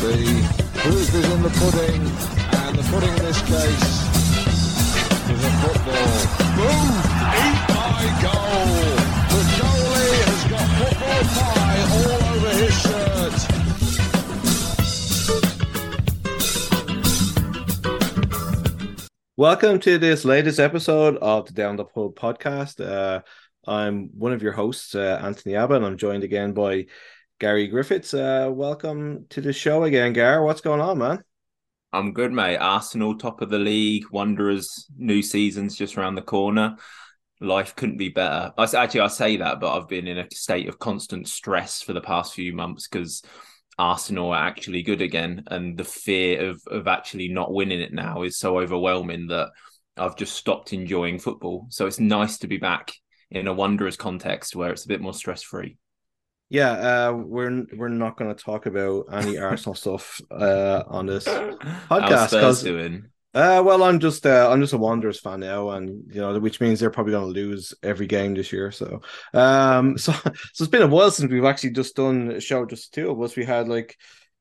The proof in the pudding, this case is a football. Boom! Goal! The goalie has got football pie all over his shirt. Welcome to this latest episode of the Down the Pub podcast. Uh, I'm one of your hosts, uh, Anthony Abba, and I'm joined again by Gary Griffiths. Uh, welcome to the show again, Gary. What's going on, man? I'm good, mate. Arsenal top of the league. Wanderers new season's just around the corner. Life couldn't be better. I actually I say that, but I've been in a state of constant stress for the past few months because Arsenal are actually good again, and the fear of of actually not winning it now is so overwhelming that I've just stopped enjoying football. So it's nice to be back in a Wanderers context where it's a bit more stress free. Yeah, uh, we're we're not going to talk about any Arsenal stuff uh, on this podcast. How's doing? Uh, well, I'm just uh, I'm just a Wanderers fan now, and you know, which means they're probably going to lose every game this year. So, um, so so it's been a while since we've actually just done a show just two of us. We had like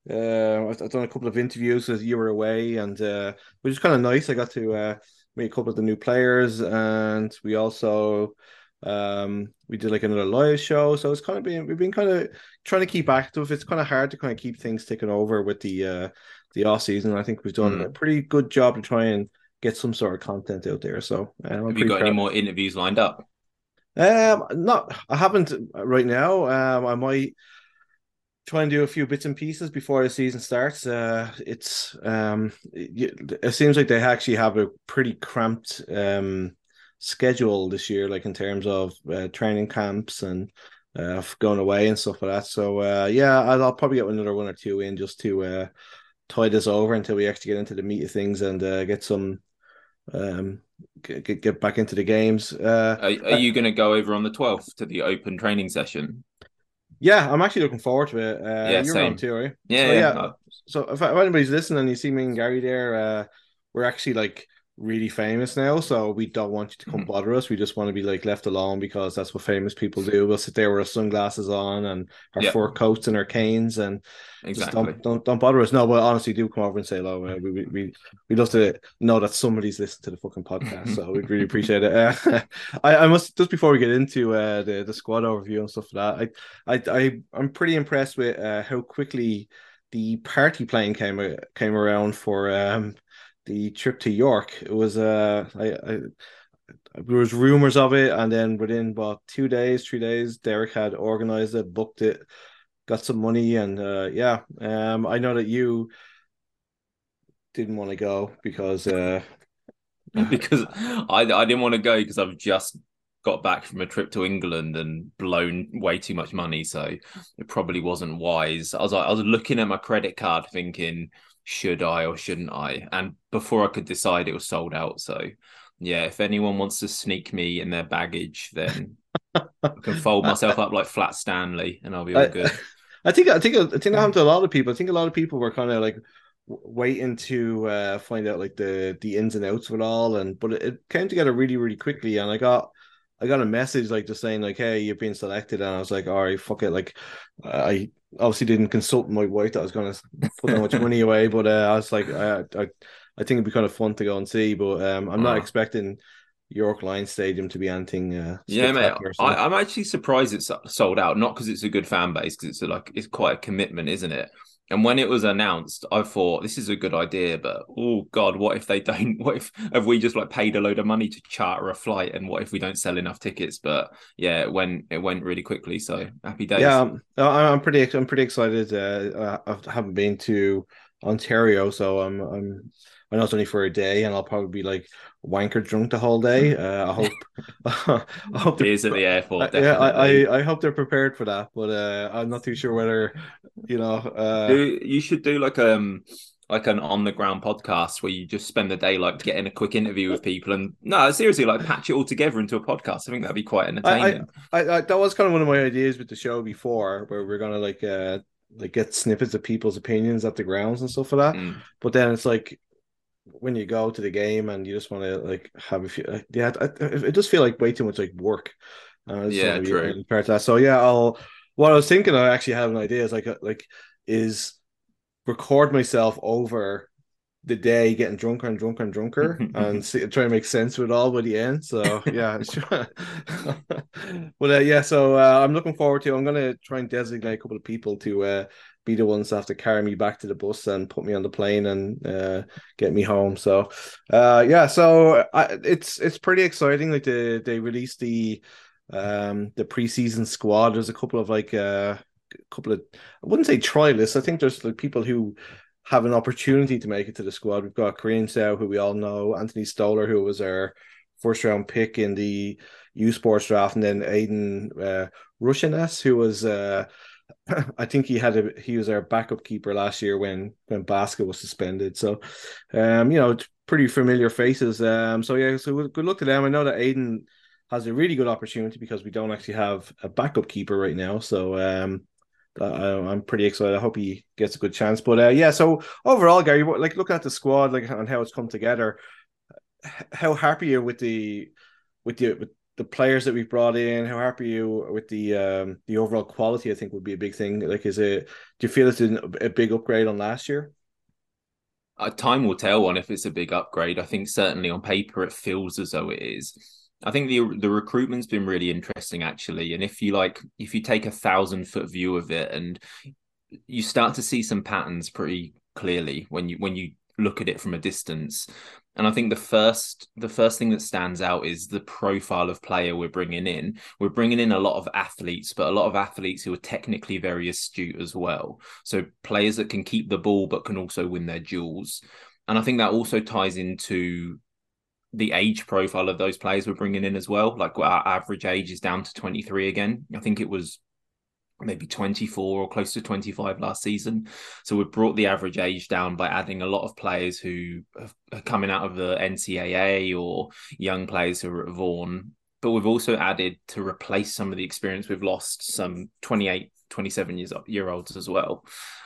uh, I've done a couple of interviews as you were away, and uh, which is kind of nice. I got to uh, meet a couple of the new players, and we also um, we did like another live show, so it's kind of been we've been kind of trying to keep active. It's kind of hard to kind of keep things ticking over with the uh the off season. I think we've done mm. a pretty good job to try and get some sort of content out there. So um, have you got proud. any more interviews lined up? Um, not I haven't right now. Um, I might try and do a few bits and pieces before the season starts. Uh, it's um, it, it seems like they actually have a pretty cramped um schedule this year, like in terms of uh, training camps and uh, going away and stuff like that. So uh, yeah, I'll, I'll, probably get another one or two in just to uh, tie this over until we actually get into the meat of things and uh, get some um get, get back into the games. Uh, are, are you going to go over on the twelfth to the open training session? Yeah, I'm actually looking forward to it. Uh, yeah, you're same. too, right? Yeah, so, yeah. yeah. So if, if anybody's listening and you see me and Gary there, uh, we're actually like really famous now, so we don't want you to come mm-hmm. bother us. We just want to be like left alone because that's what famous people do. We'll sit there with our sunglasses on and our yep. fur coats and our canes, and exactly. just don't don't don't bother us. No, but honestly, do come over and say hello. Uh, we we we love to know that somebody's listened to the fucking podcast, so we'd really appreciate it. Uh, I I must just before we get into uh, the the squad overview and stuff like that, I I I I'm pretty impressed with uh, how quickly the party plane came uh, came around for um the trip to York. It was uh, I, I there was rumors of it, and then within about two days, three days, Derek had organized it, booked it, got some money, and uh, yeah, um, I know that you didn't want to go because uh, because I I didn't want to go because I've just got back from a trip to England and blown way too much money, so it probably wasn't wise. I was like, I was looking at my credit card, thinking should I or shouldn't I? And before I could decide, it was sold out. So, yeah, if anyone wants to sneak me in their baggage, then I can fold myself up like Flat Stanley, and I'll be all good. I think I think I think that happened to a lot of people. I think a lot of people were kind of like waiting to uh, find out like the the ins and outs of it all, and but it, it came together really really quickly, and I got I got a message like just saying like, "Hey, you've been selected," and I was like, "All right, fuck it." Like, I obviously didn't consult my wife that I was going to put that much money away, but uh, I was like, I, I, I think it'd be kind of fun to go and see, but um, I'm not expecting York Lions Stadium to be anything. Uh, yeah, mate, I, am actually surprised it's sold out. Not because it's a good fan base, because it's a, like it's quite a commitment, isn't it? And when it was announced, I thought this is a good idea, but oh god, what if they don't? What if have we just like paid a load of money to charter a flight, and what if we don't sell enough tickets? But yeah, it went it went really quickly. So happy days. Yeah, I'm pretty I'm pretty excited. Uh, I haven't been to Ontario, so I'm I'm I know it's only for a day, and I'll probably be like wanker drunk the whole day. Uh, I hope. I hope beers at the airport. Yeah, I, I, I hope they're prepared for that, but uh, I'm not too sure whether you know. Uh, do, you should do like um like an on the ground podcast where you just spend the day like getting a quick interview with people and no seriously like patch it all together into a podcast i think that'd be quite entertaining I, I, I, that was kind of one of my ideas with the show before where we're gonna like uh like get snippets of people's opinions at the grounds and stuff like that Mm. but then it's like when you go to the game and you just want to like have a few uh, yeah it, it does feel like way too much like work. Uh, Yeah, true. part of that so yeah i'll what i was thinking i actually had an idea is like uh, like is record myself over the day getting drunker and drunker and drunker and see, try to make sense of it all by the end. So yeah but uh, yeah so uh, i'm looking forward to i'm gonna try and designate a couple of people to uh be the ones that have to carry me back to the bus and put me on the plane and uh, get me home. So, uh, yeah, so I, it's it's pretty exciting. Like they they released the um the preseason squad. There's a couple of like uh, a couple of I wouldn't say trialists. I think there's like people who have an opportunity to make it to the squad. We've got Kareem Sow, who we all know, Anthony Stoller, who was our first round pick in the U Sports draft, and then Aiden uh, Rushenas, who was uh, I think he had a he was our backup keeper last year when when Basket was suspended. So, um, you know, pretty familiar faces. Um, so yeah, so good luck to them. I know that Aiden has a really good opportunity because we don't actually have a backup keeper right now. So, um, I, I'm pretty excited. I hope he gets a good chance. But uh, yeah, so overall, Gary, like looking at the squad, like and how it's come together, how happy are with the with the with the players that we've brought in? How happy are you with the um the overall quality? I think would be a big thing. Like, is it do you feel it's a, big upgrade on last year? Uh, time will tell on if it's a big upgrade. I think certainly on paper it feels as though it is. I think the the recruitment's been really interesting actually, and if you like, if you take a thousand foot view of it, and you start to see some patterns pretty clearly when you when you look at it from a distance. And I think the first the first thing that stands out is the profile of player we're bringing in. We're bringing in a lot of athletes, but a lot of athletes who are technically very astute as well. So players that can keep the ball but can also win their duels. And I think that also ties into the age profile of those players we're bringing in as well. Like our average age is down to 23 again. I think it was maybe 24 or close to 25 last season. So we've brought the average age down by adding a lot of players who are coming out of the NCAA or young players who are at Vaughan. But we've also added to replace some of the experience we've lost, some 28, 27 years year olds as well.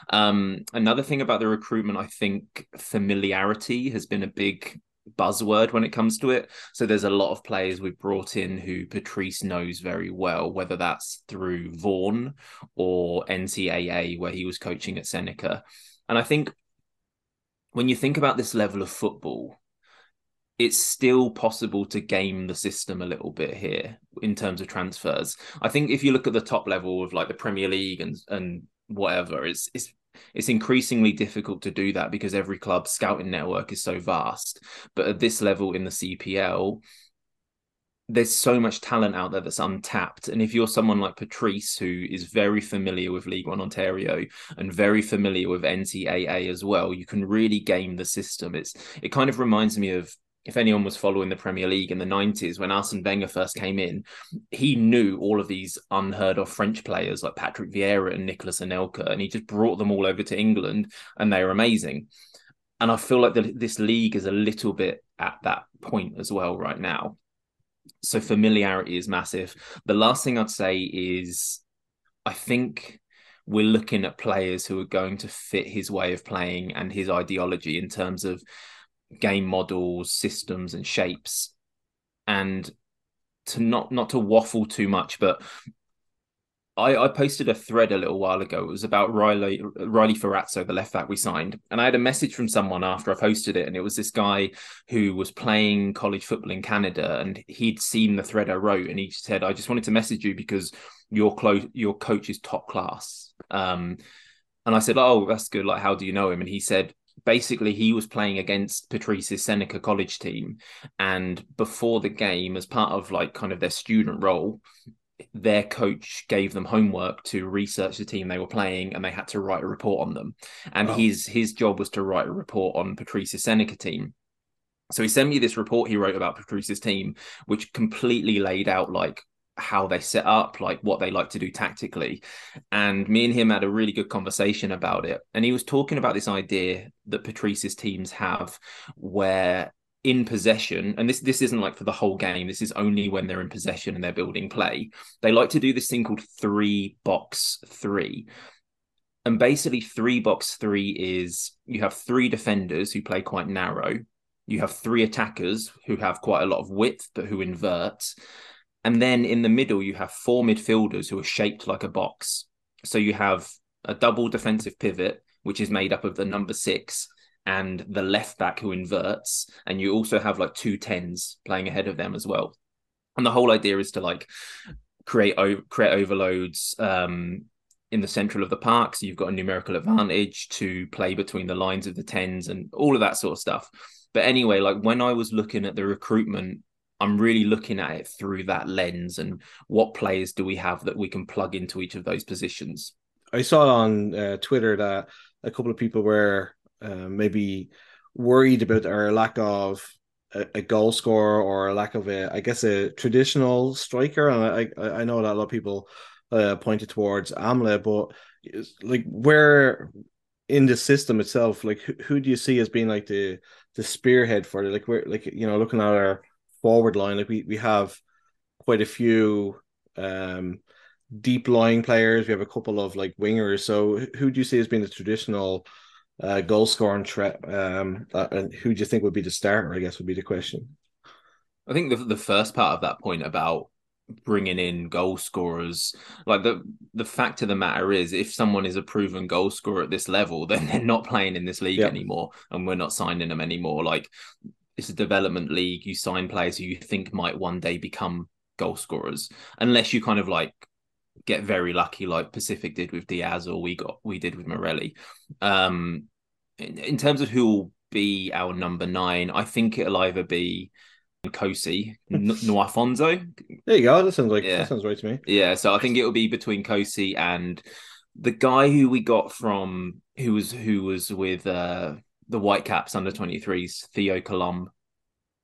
Um, another thing about the recruitment, I think familiarity has been a big buzzword when it comes to it. So there's a lot of players we've brought in who Patrice knows very well, whether that's through Vaughan or NCAA, where he was coaching at Seneca. And I think when you think about this level of football, it's still possible to game the system a little bit here in terms of transfers. I think if you look at the top level of like the Premier League and and whatever, it's it's it's increasingly difficult to do that because every club scouting network is so vast. But at this level in the CPL, there's so much talent out there that's untapped. And if you're someone like Patrice, who is very familiar with League One Ontario and very familiar with NCAA as well, you can really game the system. It's it kind of reminds me of if anyone was following the Premier League in the 90s when Arsene Wenger first came in, he knew all of these unheard of French players like Patrick Vieira and Nicolas Anelka, and he just brought them all over to England and they were amazing. And I feel like the, this league is a little bit at that point as well right now. So familiarity is massive. The last thing I'd say is I think we're looking at players who are going to fit his way of playing and his ideology in terms of game models, systems, and shapes. And to not not to waffle too much, but I, I posted a thread a little while ago. It was about Riley Riley Ferrazzo, the left back we signed, and I had a message from someone after I posted it, and it was this guy who was playing college football in Canada, and he'd seen the thread I wrote, and he said, "I just wanted to message you because your close your coach is top class." Um, and I said, "Oh, that's good. Like, how do you know him?" And he said, basically he was playing against Patrice's Seneca college team. And before the game as part of like kind of their student role their coach gave them homework to research the team they were playing and they had to write a report on them. And Wow. his his job was to write a report on Patrice's Seneca team. So he sent me this report he wrote about Patrice's team which completely laid out like how they set up, like what they like to do tactically. And me and him had a really good conversation about it. And he was talking about this idea that Patrice's teams have where in possession, and this this isn't like for the whole game, this is only when they're in possession and they're building play. They like to do this thing called three box three. And basically, three box three is you have three defenders who play quite narrow. You have three attackers who have quite a lot of width, but who invert. And then in the middle, you have four midfielders who are shaped like a box. So you have a double defensive pivot, which is made up of the number six and the left back who inverts. And you also have like two tens playing ahead of them as well. And the whole idea is to like create create overloads um, in the central of the park. So you've got a numerical advantage to play between the lines of the tens and all of that sort of stuff. But anyway, like when I was looking at the recruitment I'm really looking at it through that lens and what players do we have that we can plug into each of those positions. I saw on uh, Twitter that a couple of people were uh, maybe worried about our lack of a, a, goal scorer or a lack of a, I guess, a traditional striker. And I, I know that a lot of people uh, pointed towards Amla, but like where in the system itself, like who, who do you see as being like the the spearhead for it? Like we're like you know looking at our forward line. Like we we have quite a few um deep lying players. We have a couple of like wingers. So who do you see as being the traditional uh, goal scoring threat? Um, uh, and who do you think would be the starter? I guess would be the question. I think the the first part of that point about bringing in goal scorers like the the fact of the matter is if someone is a proven goal scorer at this level then they're not playing in this league anymore and we're not signing them anymore like it's a development league. You sign players who you think might one day become goal scorers, unless you kind of like get very lucky, like Pacific did with Diaz, or we got we did with Morelli. Um, in, in terms of who will be our number nine, I think it'll either be Kosi, N- Nwafornso. There you go. That sounds like yeah. that sounds right to me. Yeah, so I think it will be between Kosi and the guy who we got from who was who was with uh the Whitecaps under 23s, Theo Colomb.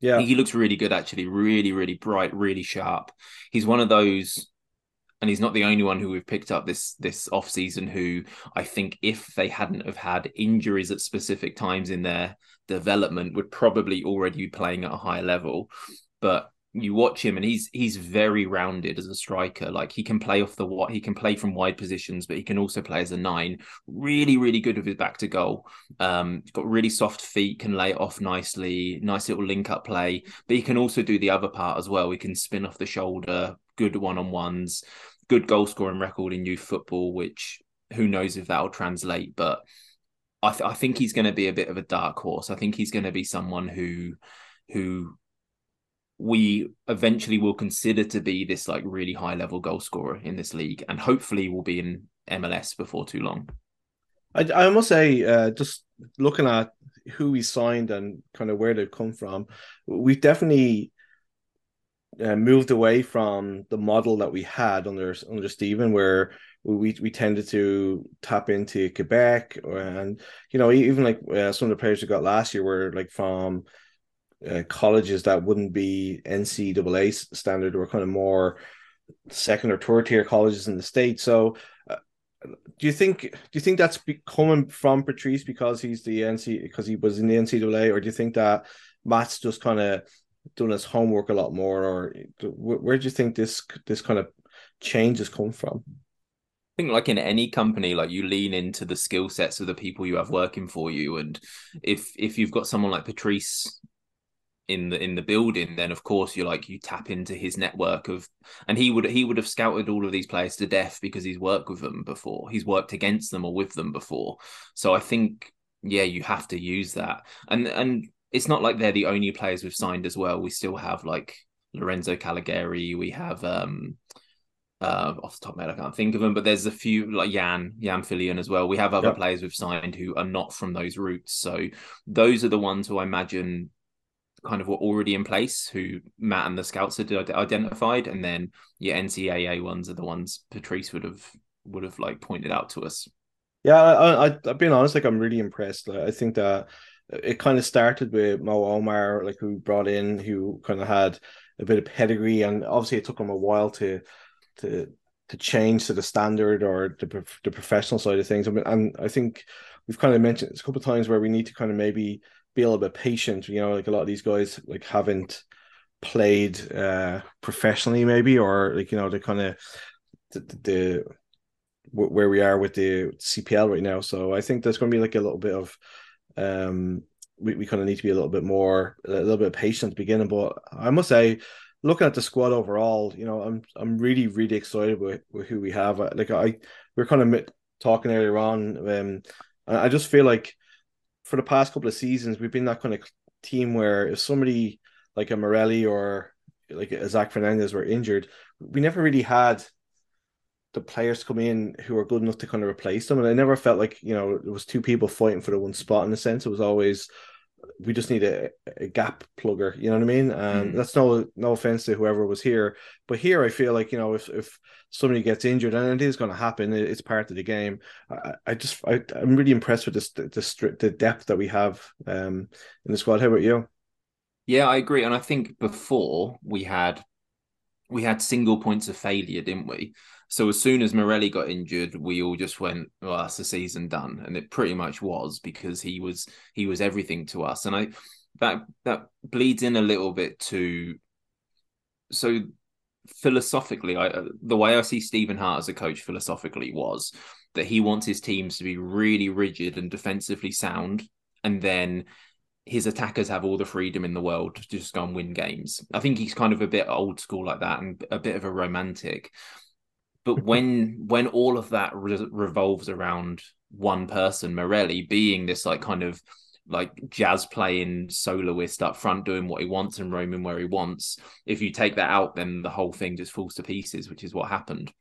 Yeah. He looks really good, actually. Really, really bright, really sharp. He's one of those, and he's not the only one who we've picked up this this off season. Who I think, if they hadn't have had injuries at specific times in their development, would probably already be playing at a higher level. But you watch him and he's he's very rounded as a striker. Like he can play off the what he can play from wide positions, but he can also play as a nine. Really, really good with his back to goal. Um, got really soft feet, can lay it off nicely, nice little link up play. But he can also do the other part as well. He can spin off the shoulder, good one on ones, good goal scoring record in youth football, which who knows if that'll translate, but I, th- I think he's going to be a bit of a dark horse. I think he's going to be someone who who we eventually will consider to be this like really high level goal scorer in this league and hopefully will be in MLS before too long. I, I must say, uh, just looking at who we signed and kind of where they've come from, we've definitely uh, moved away from the model that we had under under Stephen, where we we tended to tap into Quebec and you know even like uh, some of the players we got last year were like from uh, colleges that wouldn't be NCAA standard or kind of more second or third tier colleges in the state. So, uh, do you think do you think that's coming from Patrice because he's the NC because he was in the NCAA, or do you think that Matt's just kind of doing his homework a lot more, or where do you think this this kind of change has come from? I think like in any company like you lean into the skill sets of the people you have working for you and if if you've got someone like Patrice in the in the building, then of course you're like you tap into his network of, and he would he would have scouted all of these players to death because he's worked with them before, he's worked against them or with them before. So I think yeah, you have to use that, and and it's not like they're the only players we've signed as well. We still have like Lorenzo Callegari, we have um uh, off the top of my head, I can't think of them, but there's a few like Yann, Yann Fillion as well. We have other yep. players we've signed who are not from those routes. So those are the ones who I imagine kind of were already in place who Matt and the scouts had identified, and then your NCAA ones are the ones Patrice would have would have like pointed out to us. Yeah, I, I, I've been honest. Like, I'm really impressed. Like, I think that it kind of started with Mo Omar, like who brought in, who kind of had a bit of pedigree, and obviously it took him a while to to to change to the standard or the the professional side of things. I mean, and I think we've kind of mentioned a couple of times where we need to kind of maybe be a little bit patient. You know, like a lot of these guys like haven't played uh professionally, maybe, or like you know the kind of the, the where we are with the CPL right now. So I think there's going to be like a little bit of um we, we kind of need to be a little bit more a little bit patient at the beginning. But I must say, looking at the squad overall, you know, I'm I'm really really excited with, with who we have. Like I we are kind of talking earlier on, um, I just feel like for the past couple of seasons we've been that kind of team where if somebody like a Morelli or like a Zach Fernandez were injured, we never really had the players come in who are good enough to kind of replace them. And I never felt like, you know, it was two people fighting for the one spot in a sense. It was always we just need a, a gap plugger, you know what I mean? And mm. that's no no offense to whoever was here. But here I feel like, you know, if if somebody gets injured and it is going to happen, it's part of the game. I, I just I, I'm really impressed with this the, the, the depth that we have um in the squad. How about you? Yeah, I agree. And I think before we had we had single points of failure, didn't we? So as soon as Morelli got injured, we all just went, "Well, that's the season done," and it pretty much was because he was he was everything to us, and I that that bleeds in a little bit to so philosophically, I uh, the way I see Stephen Hart as a coach philosophically was that he wants his teams to be really rigid and defensively sound, and then his attackers have all the freedom in the world to just go and win games. I think he's kind of a bit old school like that and a bit of a romantic. But when when all of that re- revolves around one person, Morelli being this like kind of like jazz playing soloist up front doing what he wants and roaming where he wants. If you take that out, then the whole thing just falls to pieces, which is what happened.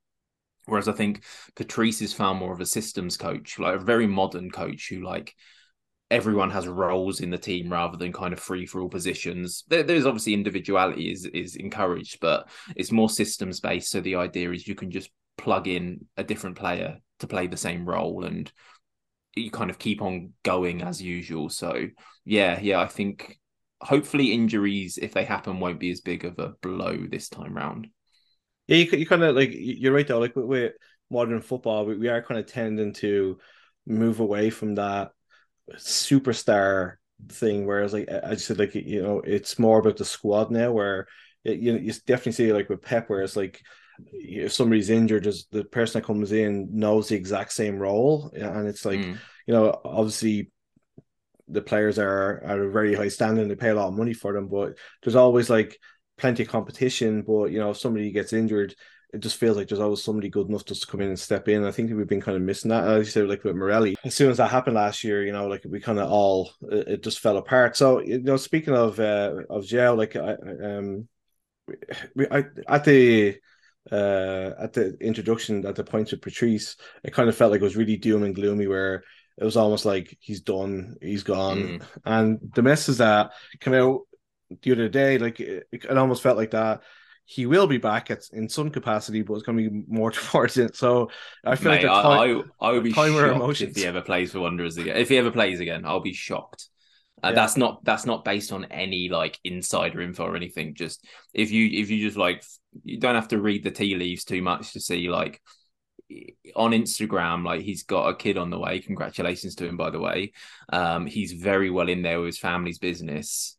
Whereas I think Patrice is far more of a systems coach, like a very modern coach who like everyone has roles in the team rather than kind of free for all positions. There, there's obviously individuality is is encouraged, but it's more systems based. So the idea is you can just plug in a different player to play the same role and you kind of keep on going as usual. So yeah, yeah, I think hopefully injuries, if they happen, won't be as big of a blow this time round. Yeah, you, you kind of like you're right though. Like with, modern football, we, we are kind of tending to move away from that superstar thing. Whereas, like I just said, like you know, it's more about the squad now. Where it, you know, you definitely see like with Pep, where it's like if somebody's injured, just the person that comes in knows the exact same role, and it's like mm. you know, obviously the players are at a very high standing. They pay a lot of money for them, but there's always like plenty of competition. But you know, if somebody gets injured, it just feels like there's always somebody good enough just to come in and step in. I think we've been kind of missing that. As you said, like with Morelli, as soon as that happened last year, you know, like we kind of all it, just fell apart. So you know, speaking of uh, of João, like I um, we I at the uh at the introduction at the point of Patrice, it kind of felt like it was really doom and gloomy where it was almost like he's done, he's gone. Mm. And the message that came out the other day, like it, it almost felt like that he will be back at, in some capacity, but it's going to be more towards it. So I feel Mate, like time, I, I, I would be shocked if he ever plays for Wanderers again. If he ever plays again, I'll be shocked. Uh, yeah. That's not that's not based on any like insider info or anything. Just if you if you just like you don't have to read the tea leaves too much to see like on Instagram, like he's got a kid on the way. Congratulations to him, by the way. Um, he's very well in there with his family's business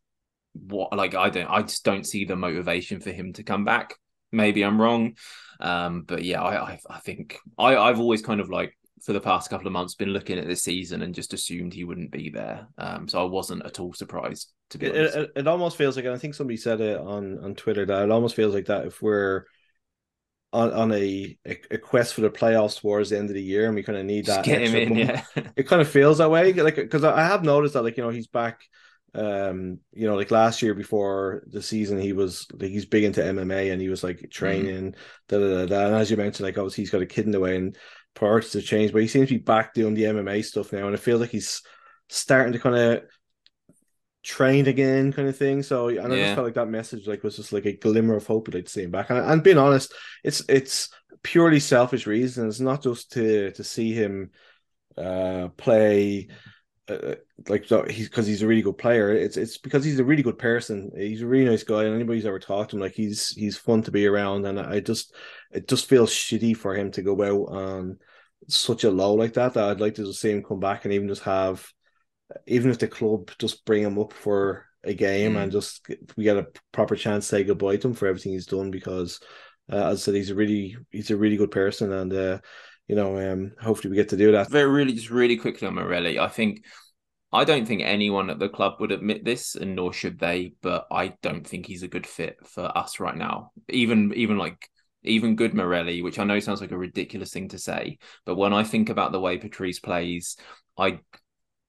what like I don't I just don't see the motivation for him to come back. Maybe I'm wrong. Um, but yeah, I, I, I think I, I've always kind of like for the past couple of months been looking at this season and just assumed he wouldn't be there. Um, so I wasn't at all surprised to be it, honest. It, it, almost feels like, and I think somebody said it on on Twitter that it almost feels like that if we're on, on a, a, quest for the playoffs towards the end of the year and we kind of need that. Get him in, yeah. it kind of feels that way, like because I have noticed that, like you know, he's back um you know like last year before the season he was like he's big into mma and he was like mm-hmm. training da, da, da, da, and as you mentioned like obviously he's got a kid in the way and priorities have changed but he seems to be back doing the mma stuff now and it feels like he's starting to kind of train again kind of thing. So and i just felt like that message like was just like a glimmer of hope that i'd see him back. And, and being honest it's it's purely selfish reasons not just to to see him uh play uh, like so he's because he's a really good player. It's it's because he's a really good person. He's a really nice guy, and anybody's ever talked to him, like he's he's fun to be around. And I just it just feels shitty for him to go out on such a low like that. That I'd like to just see him come back and even just have, even if the club just bring him up for a game mm. and just we get a proper chance to say goodbye to him for everything he's done because, uh, as I said, he's a really he's a really good person and. uh you know, um, hopefully we get to do that. Very really, just really quickly on Morelli. I think I don't think anyone at the club would admit this, and nor should they. But I don't think he's a good fit for us right now. Even even like even good Morelli, which I know sounds like a ridiculous thing to say, but when I think about the way Patrice plays, I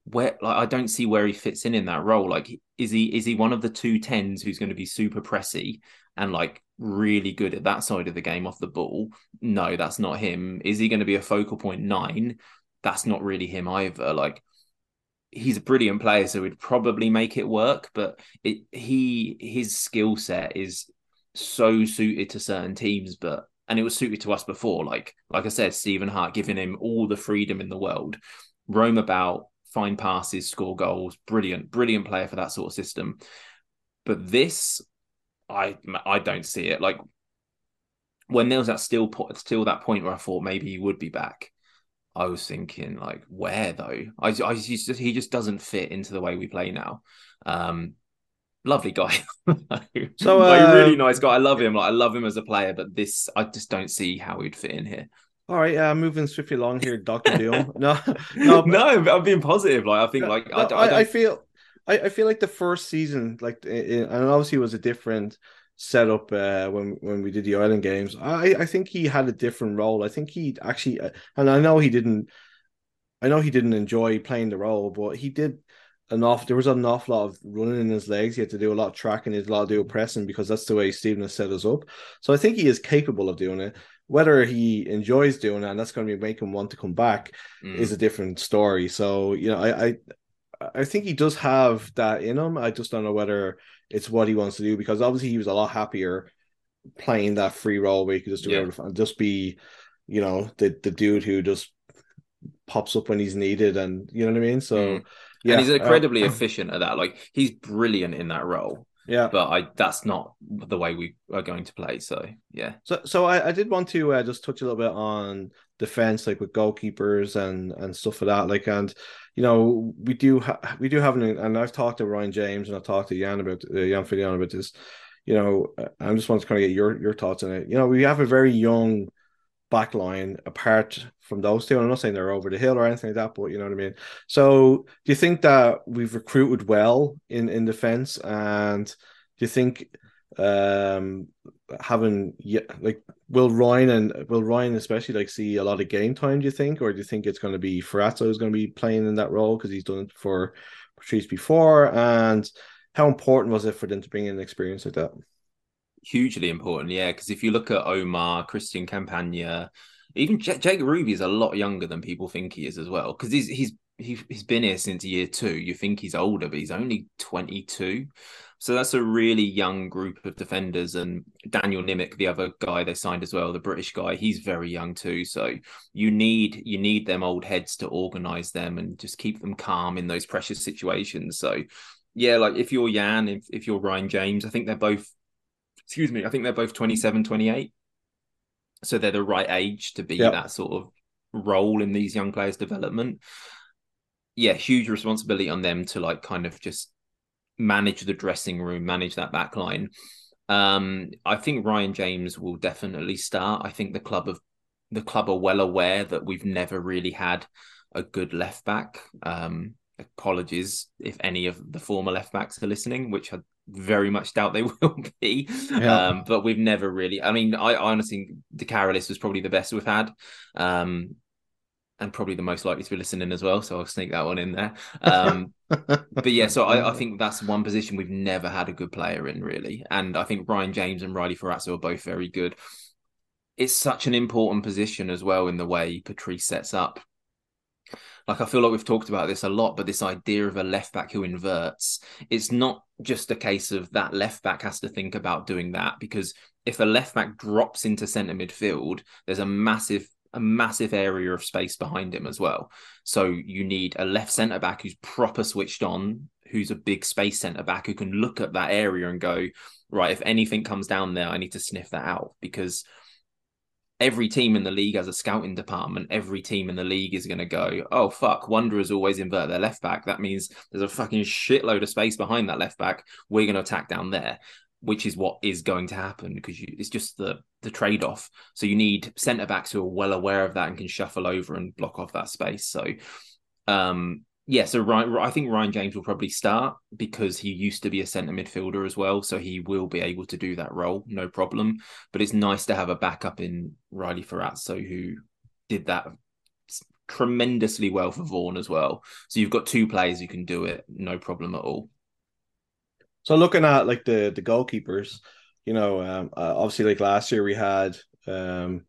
where like I don't see where he fits in in that role. Like, is he is he one of the two tens who's going to be super pressy and like really good at that side of the game off the ball. No, that's not him. Is he going to be a focal point nine? That's not really him either. Like he's a brilliant player, so he'd probably make it work, but it he his skill set is so suited to certain teams, but and it was suited to us before. Like like I said, Stephen Hart giving him all the freedom in the world, roam about, find passes, score goals, brilliant, brilliant player for that sort of system. But this I I don't see it. Like when there was that still put still that point where I thought maybe he would be back. I was thinking like where though? I, I just, he just doesn't fit into the way we play now. Um, lovely guy. so like, uh, really nice guy. I love him. Like I love him as a player, but this I just don't see how he'd fit in here. All right, uh, moving swiftly along here, Doctor Doom. No, no, but, no. I'm being positive. Like I think, like no, I, I, I, feel I, I feel like the first season, like, and obviously it was a different setup uh, when when we did the Island games. I I think he had a different role. I think he actually, uh, and I know he didn't. I know he didn't enjoy playing the role, but he did enough. There was an awful lot of running in his legs. He had to do a lot of tracking. He had a lot of do pressing because that's the way Stephen has set us up. So I think he is capable of doing it. Whether he enjoys doing it and that's going to make him want to come back mm. is a different story. So you know, I, I I think he does have that in him. I just don't know whether it's what he wants to do because obviously he was a lot happier playing that free role where he could just do yeah. and just be, you know, the the dude who just pops up when he's needed and you know what I mean. So mm. yeah, and he's incredibly uh, efficient at that. Like he's brilliant in that role. Yeah, but I that's not the way we are going to play. So yeah. So so I, I did want to uh, just touch a little bit on defense, like with goalkeepers and and stuff like that. Like and you know we do ha- we do have an and I've talked to Ryan James and I've talked to Yann about uh, Yann Fillion about this. You know, I just want to kind of get your your thoughts on it. You know, we have a very young back line apart from those two. I'm not saying they're over the hill or anything like that, but you know what I mean. So, do you think that we've recruited well in in defense, and do you think um having yeah like will Ryan and will Ryan especially like see a lot of game time? Do you think, or do you think it's going to be Ferrazzo is going to be playing in that role because he's done it for Patrice before? And how important was it for them to bring in experience like that? Hugely important, yeah. Because if you look at Omar, Christian Campagna, even J- Jake Ruby is a lot younger than people think he is as well. Because he's he's he's been here since year two. You think he's older, but he's only twenty two. So that's a really young group of defenders. And Daniel Nimick, the other guy they signed as well, the British guy, he's very young too. So you need you need them old heads to organize them and just keep them calm in those precious situations. So yeah, like if you're Yann, if, if you're Ryan James, I think they're both excuse me, I think they're both 27, 28. So they're the right age to be yep. that sort of role in these young players' development. Yeah, huge responsibility on them to like kind of just manage the dressing room, manage that back line. Um, I think Ryan James will definitely start. I think the club of the club are well aware that we've never really had a good left back. Um, apologies if any of the former left backs are listening, which I very much doubt they will be. Yeah. Um, but we've never really. I mean, I, I honestly think De Carolis was probably the best we've had. Um, and probably the most likely to be listening as well. So I'll sneak that one in there. Um, but yeah, so I, I, think that's one position we've never had a good player in, really. And I think Ryan James and Riley Ferrazzo are both very good. It's such an important position as well in the way Patrice sets up. Like I feel like we've talked about this a lot, but this idea of a left back who inverts, it's not just a case of that left back has to think about doing that because if a left back drops into centre midfield, there's a massive a massive area of space behind him as well. So you need a left centre back who's proper switched on, who's a big space centre back who can look at that area and go, right, if anything comes down there, I need to sniff that out because every team in the league has a scouting department. Every team in the league is going to go, oh, fuck, Wanderers always invert their left back. That means there's a fucking shitload of space behind that left back. We're going to attack down there, which is what is going to happen because you, it's just the, the trade off. So you need centre backs who are well aware of that and can shuffle over and block off that space. So, um, yeah, so Ryan, I think Ryan James will probably start because he used to be a centre midfielder as well, so he will be able to do that role, no problem. But it's nice to have a backup in Riley Ferrazzo who did that tremendously well for Vaughan as well. So you've got two players who can do it, no problem at all. So looking at like the the goalkeepers, you know, um, uh, obviously like last year we had um,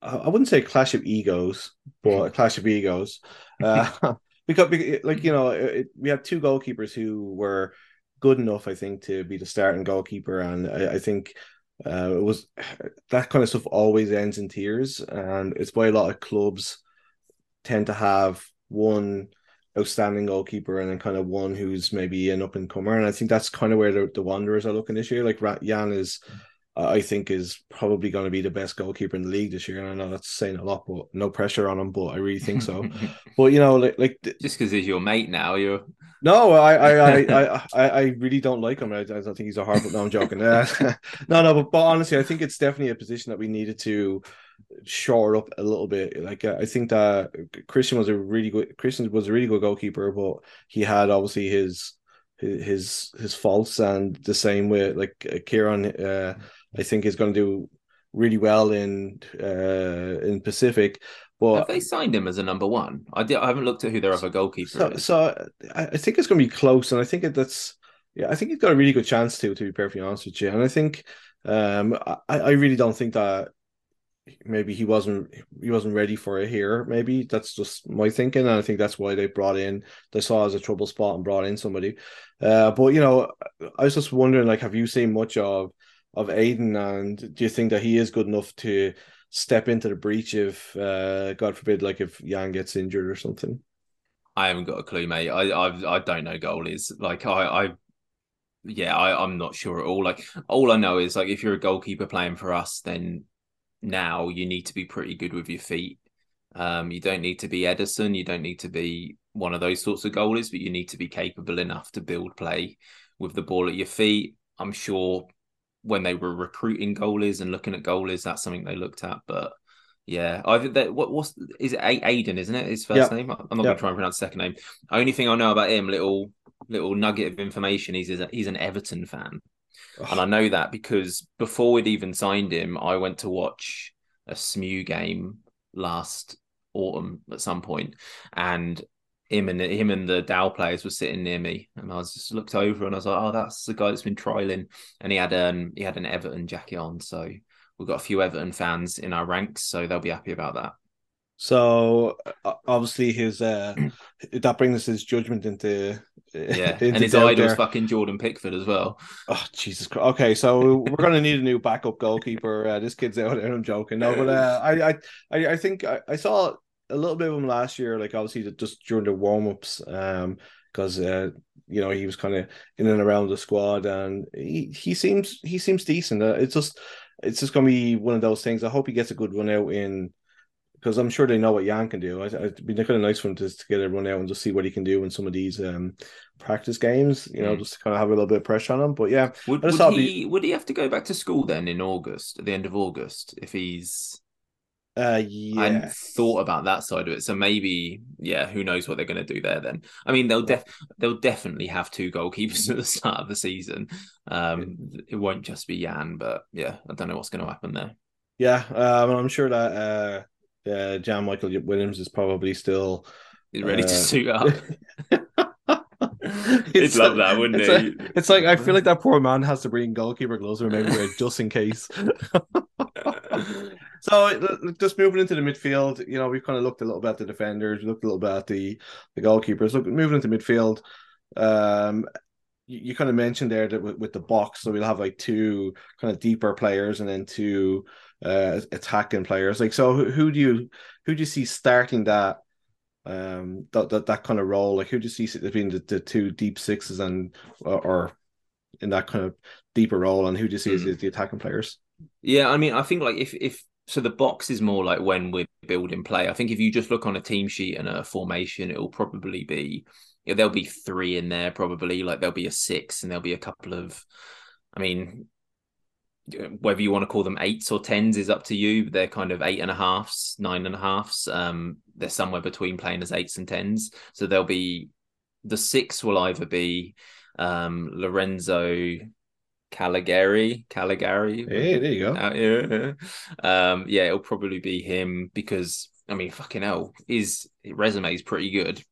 I wouldn't say clash of egos, but a clash of egos. Uh, because like you know it, we had two goalkeepers who were good enough, I think, to be the starting goalkeeper, and I, I think uh, it was that kind of stuff always ends in tears, and it's why a lot of clubs tend to have one outstanding goalkeeper and then kind of one who's maybe an up and comer, and I think that's kind of where the, the Wanderers are looking this year. Like Yann is I think is probably going to be the best goalkeeper in the league this year. And I know that's saying a lot, but no pressure on him. But I really think so. but you know, like, like just because he's your mate now, you're no, I, I, I, I, I really don't like him. I, I don't think he's a horrible. No, I'm joking. Uh, no, no, but, but honestly, I think it's definitely a position that we needed to shore up a little bit. Like uh, I think that Christian was a really good Christian was a really good goalkeeper, but he had obviously his his his faults, and the same with like Kieran. Uh, I think is going to do really well in uh, in Pacific. But have they signed him as a number one? I, did, I haven't looked at who their other goalkeeper so, is. So I, I think it's going to be close, and I think that's yeah, I think he's got a really good chance to. To be perfectly honest with you, and I think um, I, I really don't think that maybe he wasn't he wasn't ready for it here. Maybe that's just my thinking, and I think that's why they brought in they saw as a trouble spot and brought in somebody. Uh, but you know, I was just wondering, like, have you seen much of of Aiden, and do you think that he is good enough to step into the breach if, uh, God forbid, like if Yann gets injured or something? I haven't got a clue, mate. I I, I don't know goalies. Like I I yeah, I, I'm not sure at all. Like all I know is like if you're a goalkeeper playing for us, then now you need to be pretty good with your feet. Um, you don't need to be Ederson. you don't need to be one of those sorts of goalies, but you need to be capable enough to build play with the ball at your feet. I'm sure when they were recruiting goalies and looking at goalies, that's something they looked at. But yeah, I think that what what's is it Aiden, isn't it? His first name. I'm not going to try and pronounce the second name. Only thing I know about him, little little nugget of information, he's he's an Everton fan, and I know that because before we'd even signed him, I went to watch a SMU game last autumn at some point, and him and him and the Dow players were sitting near me, and I was just looked over and I was like, "Oh, that's the guy that's been trialing." And he had um he had an Everton jacket on, so we've got a few Everton fans in our ranks, so they'll be happy about that. So uh, obviously his uh that brings his judgment into yeah, into and his idol's fucking Jordan Pickford as well. Oh Jesus Christ! Okay, so we're gonna need a new backup goalkeeper. Uh, this kid's out there. I'm joking. No, but uh, I I I think I, I saw a little bit of him last year, like obviously just during the warm ups, um, because uh, you know he was kind of in and around the squad, and he he seems he seems decent. Uh, it's just it's just gonna be one of those things. I hope he gets a good run out in because I'm sure they know what Yann can do. I, it'd be kind of nice for him to, to get a run out and just see what he can do in some of these um, practice games. You know, mm. just to kind of have a little bit of pressure on him. But yeah, would, would he be... would he have to go back to school then in August, at the end of August, if he's uh, yeah. I thought about that side of it. So maybe, yeah, who knows what they're going to do there then. I mean, they'll def they'll definitely have two goalkeepers at the start of the season. Um, it won't just be Yann, but yeah, I don't know what's going to happen there. Yeah, um, I'm sure that uh, uh, Jan Michael Williams is probably still He's ready uh, to suit up. He'd love that, wouldn't it's he? It's like I feel like that poor man has to bring goalkeeper gloves or maybe just in case. So just moving into the midfield, you know, we've kind of looked a little bit at the defenders, looked a little bit at the the goalkeepers. Look, moving into midfield, um, you, you kind of mentioned there that with, with, the box, so we'll have like two kind of deeper players and then two uh, attacking players. Like, so who, who do you who do you see starting that um that that, that kind of role? Like, who do you see between the, the two deep sixes and or in that kind of deeper role, and who do you see mm. as the attacking players? Yeah, I mean, I think like if if so, the box is more like when we're building play. I think if you just look on a team sheet and a formation, it will probably be there'll be three in there probably. Like there'll be a six, and there'll be a couple of. I mean, whether you want to call them eights or tens is up to you. They're kind of eight and a halfs, nine and a halfs. Um, they're somewhere between playing as eights and tens. So there'll be the six will either be um, Lorenzo Callegari. Callegari. Hey, there you go. Uh, yeah. Um, yeah, it'll probably be him because I mean, fucking hell, his resume is pretty good.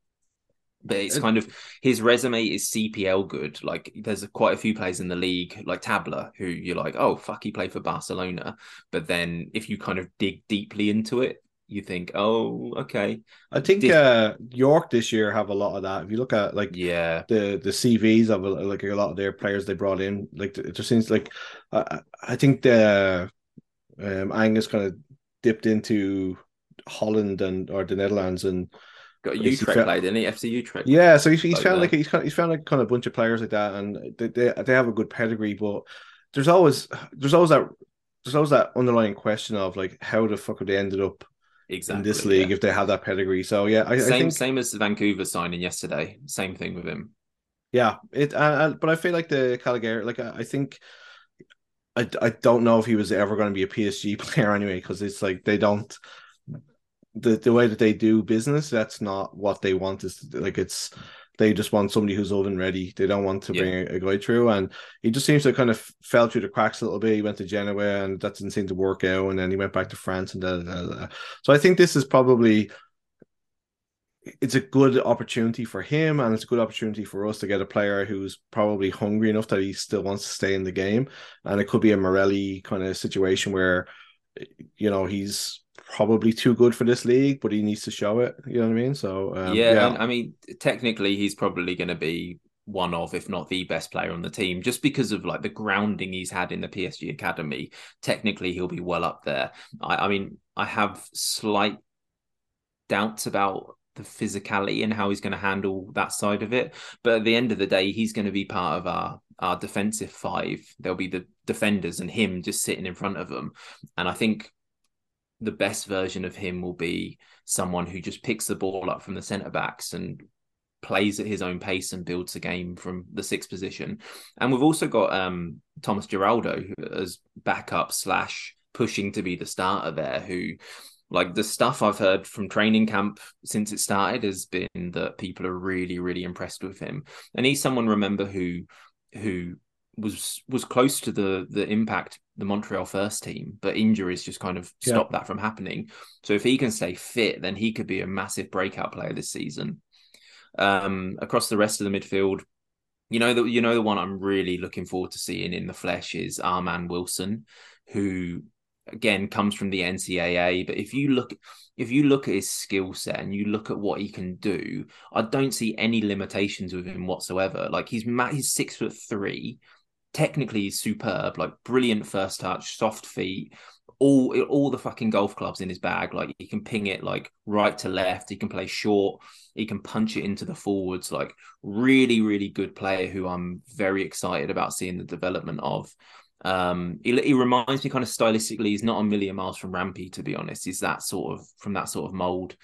But it's kind of his resume is CPL good. Like there's quite a few players in the league, like Tabla, who you're like, oh fuck, he played for Barcelona. But then if you kind of dig deeply into it, you think, oh, okay. I think this... uh, York this year have a lot of that. If you look at like yeah the the CVs of like a lot of their players they brought in, like it just seems like uh, I think the um, Angus kind of dipped into Holland and or the Netherlands and got Utrecht found, played, didn't he? FC Utrecht. Yeah, so he's, he's found like he's kind, he's found like kind of a bunch of players like that, and they, they they have a good pedigree, but there's always there's always that there's always that underlying question of like how the fuck have they ended up exactly in this league yeah. if they have that pedigree. So yeah, I, same I think... same as Vancouver signing yesterday. Same thing with him. Yeah, it. Uh, but I feel like the Callegari, like I, I think. I, I don't know if he was ever going to be a PSG player anyway because it's like they don't the the way that they do business that's not what they want is like it's they just want somebody who's oven ready. They don't want to yeah. bring a, a, guy through. And he just seems to kind of fell through the cracks a little bit. He went to Genoa and that didn't seem to work out. And then he went back to France and da, da, da. so I think this is probably it's a good opportunity for him and it's a good opportunity for us to get a player who's probably hungry enough that he still wants to stay in the game. And it could be a Morelli kind of situation where you know he's probably too good for this league, but he needs to show it. You know what I mean? So um, yeah, yeah. I mean, technically, he's probably going to be one of, if not the best player on the team, just because of like the grounding he's had in the PSG academy. Technically, he'll be well up there. I, I mean, I have slight doubts about the physicality and how he's going to handle that side of it. But at the end of the day, he's going to be part of our our defensive five. There'll be the defenders and him just sitting in front of them. And I think the best version of him will be someone who just picks the ball up from the centre backs and plays at his own pace and builds a game from the sixth position. And we've also got um, Thomas Giraldo as backup slash pushing to be the starter there, who like the stuff I've heard from training camp since it started has been that people are really, really impressed with him. And he's someone remember who who was was close to the the impact the Montreal first team, but injuries just kind of stopped yeah. that from happening. So if he can stay fit, then he could be a massive breakout player this season. Um, across the rest of the midfield, you know the you know the one I'm really looking forward to seeing in the flesh is Arman Wilson, who again comes from the NCAA. But if you look if you look at his skill set and you look at what he can do, I don't see any limitations with him whatsoever. Like he's he's six foot three technically superb, like brilliant first touch, soft feet, all all the fucking golf clubs in his bag. Like he can ping it like right to left. He can play short. He can punch it into the forwards. Like really, really good player who I'm very excited about seeing the development of. Um, he, he reminds me kind of stylistically. He's not a million miles from Rampy, to be honest. He's that sort of from that sort of mold.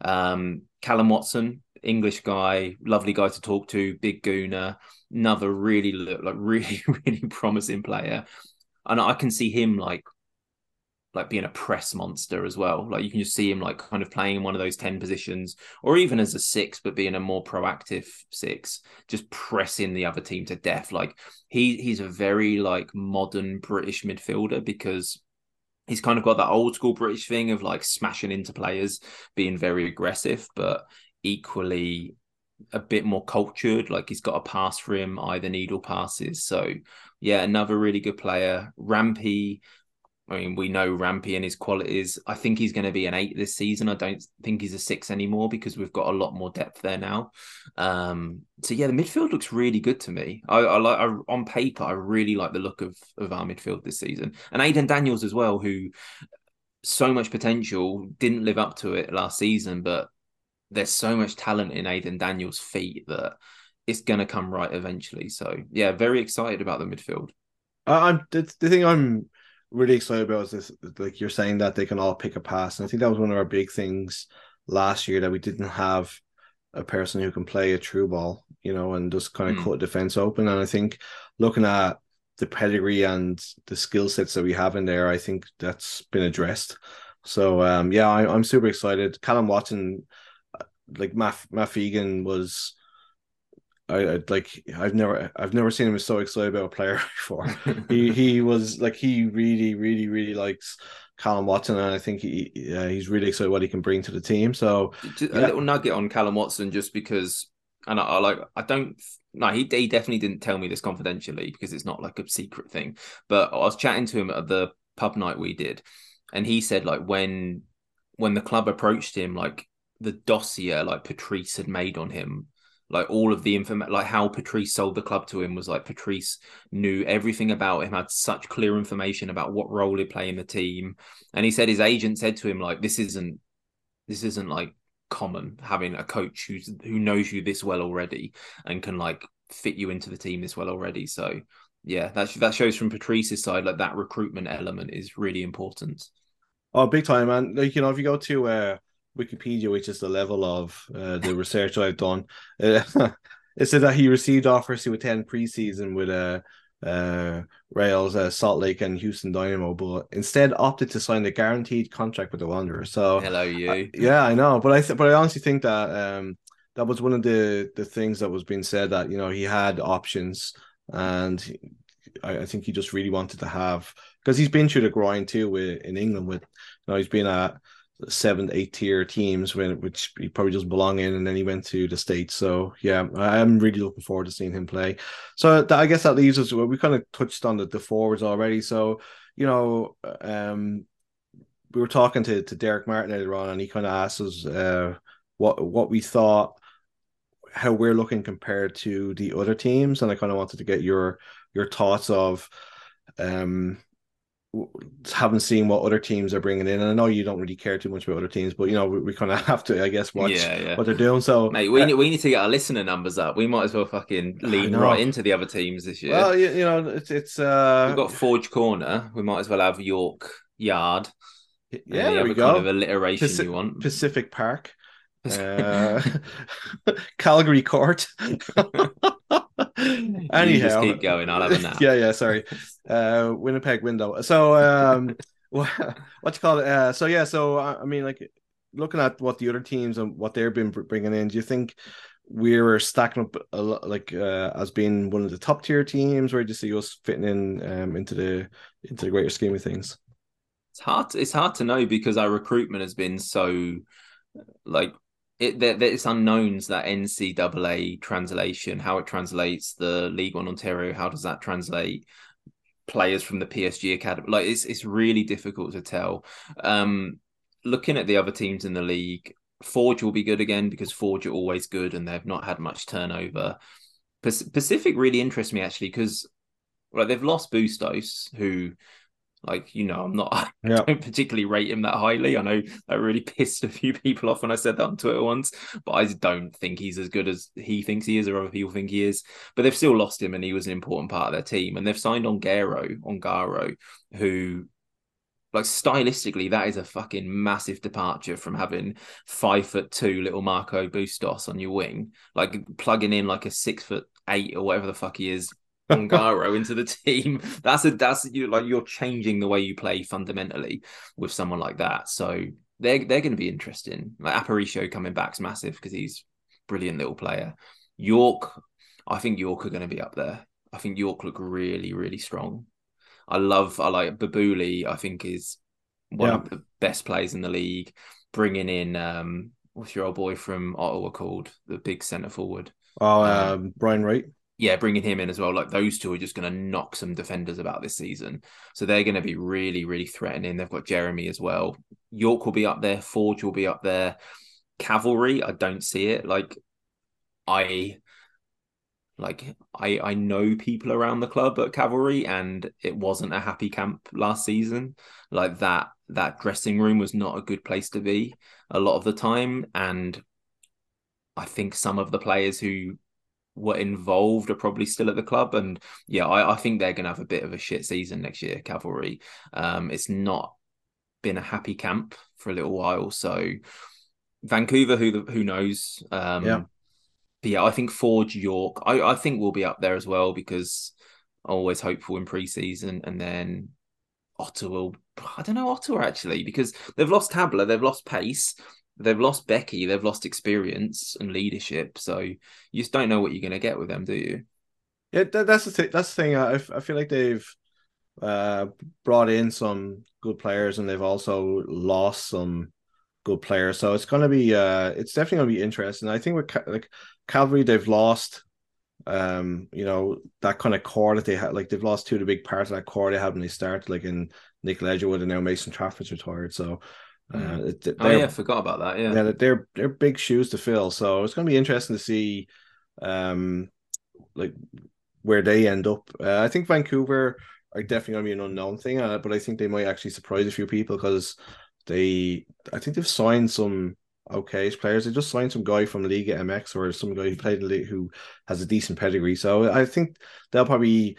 Um, Callum Watson, English guy, lovely guy to talk to, big gooner, another really look like really really promising player, and I can see him like like being a press monster as well. Like you can just see him like kind of playing in one of those 10 positions or even as a six, but being a more proactive six, just pressing the other team to death. Like he he's a very like modern British midfielder because he's kind of got that old school British thing of like smashing into players, being very aggressive, but equally a bit more cultured. Like he's got a pass for him, either needle passes. So yeah, another really good player. Rampy, I mean, we know Rampy and his qualities. I think he's going to be an eight this season. I don't think he's a six anymore because we've got a lot more depth there now. Um, so yeah, the midfield looks really good to me. I, I like I, on paper, I really like the look of of our midfield this season, and Aidan Daniels as well, who so much potential didn't live up to it last season, but there's so much talent in Aidan Daniels' feet that it's going to come right eventually. So yeah, very excited about the midfield. I'm the, the thing I'm really excited about is this like you're saying that they can all pick a pass. And I think that was one of our big things last year that we didn't have a person who can play a true ball, you know, and just kind of mm. cut defense open. And I think looking at the pedigree and the skill sets that we have in there, I think that's been addressed. So um yeah, I, I'm super excited. Callum Watson, uh, like Matt Matt Fegan was I, I, like I've never I've never seen him so excited about a player before. he he was like he really really really likes Callum Watson, and I think he yeah, he's really excited what he can bring to the team. So just a little nugget on Callum Watson, just because, and I, I like I don't no he he definitely didn't tell me this confidentially because it's not like a secret thing. But I was chatting to him at the pub night we did, and he said like when when the club approached him, like the dossier like Patrice had made on him like all of the information like how patrice sold the club to him was like patrice knew everything about him had such clear information about what role he'd play in the team. And he said his agent said to him like this isn't this isn't like common having a coach who's who knows you this well already and can like fit you into the team this well already. So yeah that that shows from patrice's side like that recruitment element is really important. Oh big time man. Like you know if you go to uh Wikipedia, which is the level of uh, the research I've done. Uh, it said that he received offers to attend preseason with uh, uh, Rails, uh, Salt Lake, and Houston Dynamo, but instead opted to sign a guaranteed contract with the Wanderers. So, hello, you. yeah, I know, but I th- but I honestly think that um, that was one of the the things that was being said that you know he had options, and he, I, I think he just really wanted to have because he's been through the grind too with in England with you know he's been at seven, eight tier teams when which he probably doesn't belong in, and then he went to the states. So yeah, I'm really looking forward to seeing him play. So that, I guess that leaves us. We kind of touched on the, the forwards already. So you know, um, we were talking to to Derek Martin earlier on, and he kind of asked us uh, what what we thought, how we're looking compared to the other teams, and I kind of wanted to get your your thoughts of um haven't seen what other teams are bringing in. And I know you don't really care too much about other teams, but you know we, we kind of have to, I guess, watch yeah, yeah. what they're doing. So, mate, we uh, need, we need to get our listener numbers up. We might as well fucking lean right into the other teams this year. Well, you, you know, it's it's uh, we've got Forge Corner. We might as well have York Yard. Yeah, there we go. Kind of alliteration Paci- you want Pacific Park. Uh, Calgary Court. Anyhow, keep going. I'll have a nap. yeah, yeah. Sorry, uh, Winnipeg window. So, um, what, what you call it? Uh, so yeah. So I mean, like looking at what the other teams and what they've been bringing in, do you think we were stacking up a lot, like uh, as being one of the top tier teams, Where do you see us fitting in um, into the into the greater scheme of things? It's hard. To, it's hard to know because our recruitment has been so like it there, there's unknowns that NCAA translation, how it translates the League One Ontario, how does that translate players from the PSG academy? Like it's it's really difficult to tell. Um, looking at the other teams in the league, Forge will be good again because Forge are always good and they've not had much turnover. Pacific really interests me actually because like they've lost Bustos, who like, you know, I'm not, I don't particularly rate him that highly. I know that really pissed a few people off when I said that on Twitter once, but I don't think he's as good as he thinks he is or other people think he is. But they've still lost him and he was an important part of their team. And they've signed Ongaro, on Garo, who like stylistically, that is a fucking massive departure from having five foot two little Marco Bustos on your wing, like plugging in like a six foot eight or whatever the fuck he is Ongaro into the team. That's a that's you like you're changing the way you play fundamentally with someone like that. So they're they're going to be interesting. Like Aparicio coming back's massive because he's brilliant little player. York, I think York are going to be up there. I think York look really really strong. I love I like Babouli. I think is one yeah. of the best players in the league. Bringing in um, what's your old boy from Ottawa called the big centre forward? Oh, um, um, Brian Wright. Yeah, bringing him in as well. Like those two are just going to knock some defenders about this season. So they're going to be really, really threatening. They've got Jeremy as well. York will be up there. Forge will be up there. Cavalry, I don't see it. Like I, like I, I know people around the club at Cavalry, and it wasn't a happy camp last season. Like that, that dressing room was not a good place to be a lot of the time, and I think some of the players who were involved are probably still at the club. And yeah, I, I think they're going to have a bit of a shit season next year, Cavalry. Um, it's not been a happy camp for a little while. So Vancouver, who who knows? Um, Yeah. But yeah, I think Forge York, I, I think we'll be up there as well because always hopeful in pre-season. And then Ottawa, I don't know Ottawa actually because they've lost Tabla, they've lost pace, they've lost Becky, they've lost experience and leadership. So you just don't know what you're going to get with them, do you? Yeah, that, that's the thing. That's the thing. I, I feel like they've uh, brought in some good players, and they've also lost some good players. So it's going to be, uh, it's definitely going to be interesting. I think with Ca- like Calvary, they've lost, um, you know, that kind of core that they had. Like they've lost two of the big parts of that core they had when they started, like in Nick Ledgerwood and now Mason Trafford's retired. So. Uh, it- Oh yeah, forgot about that. Yeah. yeah, they're they're big shoes to fill. So it's going to be interesting to see, um, like where they end up. Uh, I think Vancouver are definitely going to be an unknown thing, uh, but I think they might actually surprise a few people because they, I think they've signed some okay players. They just signed some guy from Liga MX or some guy who played in the league who has a decent pedigree. So I think they'll probably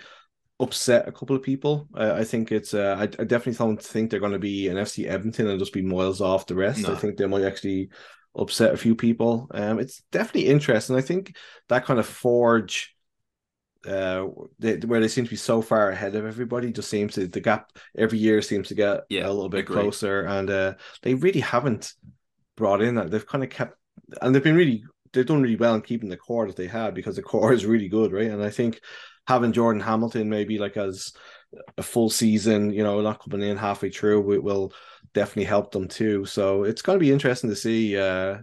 upset a couple of people. Uh, I think it's. Uh, I, I definitely don't think they're going to be an FC Edmonton and just be miles off the rest. No. I think they might actually upset a few people. Um, it's definitely interesting. I think that kind of forge. Uh, they, where they seem to be so far ahead of everybody, just seems to the gap every year seems to get Yeah, a little bit agree. closer, and uh, they really haven't brought in that. They've kind of kept, and they've been really, they've done really well in keeping the core that they had because the core is really good, right? And I think having Jordan Hamilton maybe like as a full season, you know, not coming in halfway through, it will definitely help them too. So it's going to be interesting to see. Uh,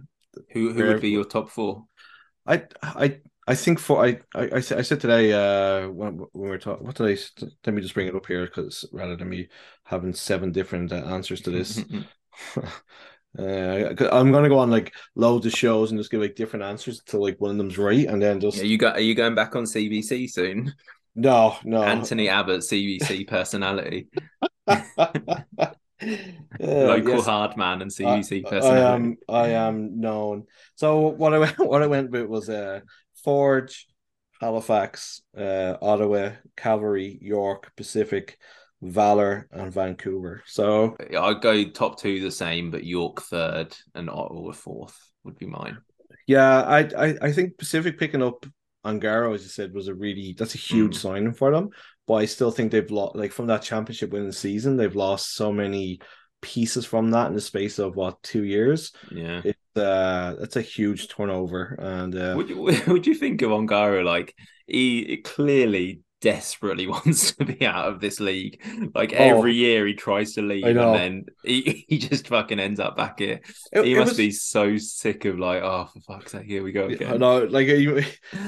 Who who would be your top four? I I I think for I I I said, today uh when, when we were talking what did I let me just bring it up here because rather than me having seven different uh, answers to this uh I'm gonna go on like loads of shows and just give like different answers till like one of them's right and then just Yeah, you got are you going back on CBC soon? no no Anthony Abbott, CBC personality, Uh, local yes. hard man and CBC I personality. am I am known. So what I went what I went with was uh Forge, Halifax, uh Ottawa, Cavalry, York, Pacific, Valor, and Vancouver. So I'd go top two the same, but York third and Ottawa fourth would be mine. yeah, I I, I think Pacific picking up Ongaro, as you said, was a really that's a huge Mm. signing for them. But I still think they've lost like from that championship winning season, they've lost so many pieces from that in the space of what two years. Yeah. It's uh that's a huge turnover and uh Would you would you think of Ongaro like he clearly desperately wants to be out of this league? Like Oh. every year he tries to leave I know. and then he, he just fucking ends up back here. it- he it must was- be so sick of like, oh for fuck's sake, here we go I again. know, like he,